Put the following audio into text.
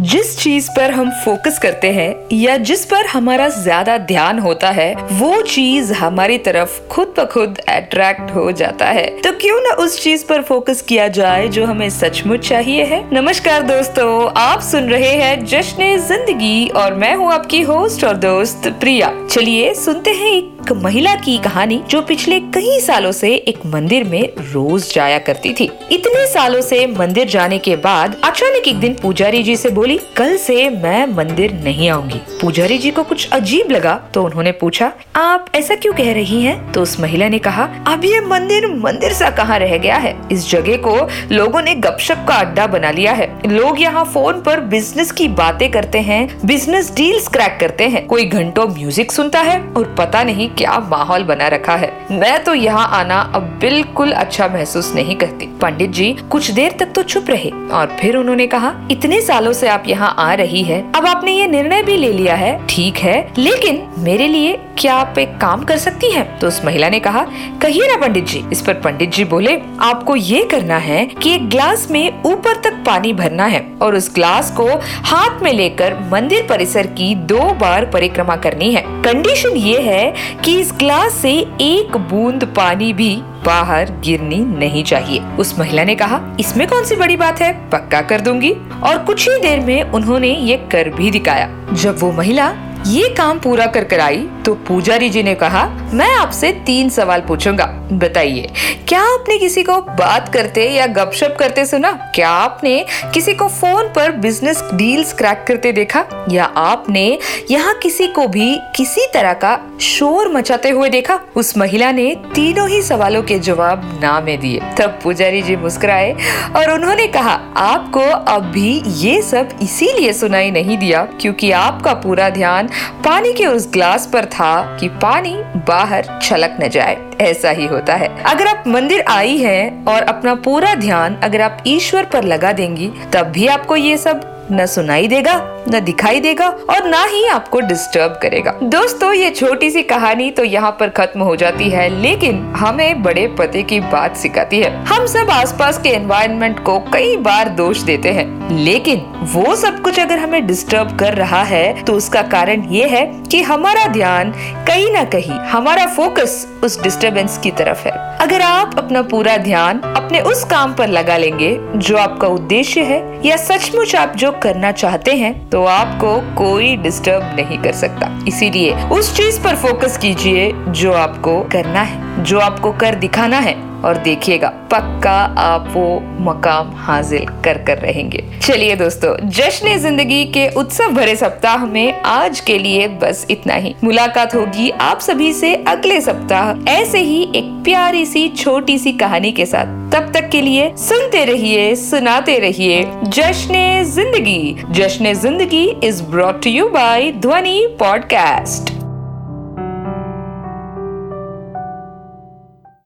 जिस चीज़ पर हम फोकस करते हैं या जिस पर हमारा ज़्यादा ध्यान होता है, वो चीज़ हमारी तरफ़ खुद ब खुद अट्रैक्ट हो जाता है। तो क्यों ना उस चीज़ पर फोकस किया जाए जो हमें सचमुच चाहिए है? नमस्कार दोस्तों, आप सुन रहे हैं जश्न ज़िंदगी और मैं हूँ आपकी होस्ट और दोस्त प्रिया। चलिए सुनते हैं एक महिला की कहानी जो पिछले कई सालों से एक मंदिर में रोज जाया करती थी। इतने सालों से मंदिर जाने के बाद अचानक एक दिन पुजारी जी से बोली कल से मैं मंदिर नहीं आऊँगी। पुजारी जी को कुछ अजीब लगा तो उन्होंने पूछा, आप ऐसा क्यों कह रही हैं? तो उस महिला ने कहा, अब ये मंदिर मंदिर सा कहाँ रह गया है? इस जगह को लोगों ने गपशप का अड्डा बना लिया है। लोग यहाँ फ़ोन पर बिज़नेस की बातें करते हैं, बिज़नेस डील्स क्रैक करते हैं। कोई घंटों म्यूज़िक सुनता है और पता नहीं क्या माहौल बना रखा है। मैं तो यहाँ आना अब बिल्कुल अच्छा महसूस नहीं करती। पंडित जी कुछ देर तक तो चुप रहे और फिर उन्होंने कहा, इतने सालों से आप यहाँ आ रही है। अब आपने ये निर्णय भी ले लिया है। ठीक है, लेकिन मेरे लिए क्या आप एक काम कर सकती हैं? तो उस महिला ने कहा, कहिए ना पंडित जी। इस पर पंडित जी बोले, आपको ये करना है कि एक ग्लास में ऊपर तक पानी भरना है और उस ग्लास को हाथ में लेकर मंदिर परिसर की दो बार परिक्रमा करनी है। कंडीशन ये है कि इस ग्लास से एक बूंद पानी भी बाहर गिरनी नहीं चाहिए। उस महिला ने कहा, इसमें कौन सी बड़ी बात है? पक्का कर दूँगी। और कुछ ही देर में उन्होंने ये कर भी दिखाया। जब वो महिला ये काम पूरा कर कर आई तो पुजारी जी ने कहा, मैं आपसे तीन सवाल पूछूँगा। बताइए, क्या आपने किसी को बात करते या गपशप करते सुना? क्या आपने किसी को फ़ोन पर बिज़नेस डील्स क्रैक करते देखा? या आपने यहाँ किसी को भी किसी तरह का शोर मचाते हुए देखा? उस महिला ने तीनों ही सवालों के जवाब ना में दिए। तब पुजारी जी मुस्कुराए और उन्होंने कहा, आपको अभी ये सब इसीलिए सुनाई नहीं दिया क्योंकि आपका पूरा ध्यान पानी के उस ग्लास पर था कि पानी बाहर छलक न जाए। ऐसा ही होता है। अगर आप मंदिर आई हैं और अपना पूरा ध्यान अगर आप ईश्वर पर लगा देंगी, तब भी आपको ये सब न सुनाई देगा। न दिखाई देगा और ना ही आपको डिस्टर्ब करेगा। दोस्तों, ये छोटी सी कहानी तो यहाँ पर खत्म हो जाती है, लेकिन हमें बड़े पते की बात सिखाती है। हम सब आसपास के एनवायरनमेंट को कई बार दोष देते हैं, लेकिन वो सब कुछ अगर हमें डिस्टर्ब कर रहा है तो उसका कारण ये है कि हमारा ध्यान कहीं ना कहीं, हमारा फोकस उस डिस्टरबेंस की तरफ़ है। अगर आप अपना पूरा ध्यान अपने उस काम पर लगा लेंगे, जो आपका उद्देश्य है, या सचमुच आप जो करना चाहते हैं तो आपको कोई डिस्टर्ब नहीं कर सकता। इसीलिए उस चीज़ पर फोकस कीजिए जो आपको करना है, जो आपको कर दिखाना है। और देखिएगा, पक्का आप वो मकाम हासिल कर कर रहेंगे। चलिए दोस्तों, जश्न ज़िंदगी के उत्सव भरे सप्ताह में आज के लिए बस इतना ही। मुलाकात होगी आप सभी से अगले सप्ताह। ऐसे ही एक प्यारी सी, छोटी सी कहानी के साथ। तब तक के लिए सुनते रहिए, सुनाते रहिए जश्न ज़िंदगी। जश्न ज़िंदगी is brought you by Dhwani podcast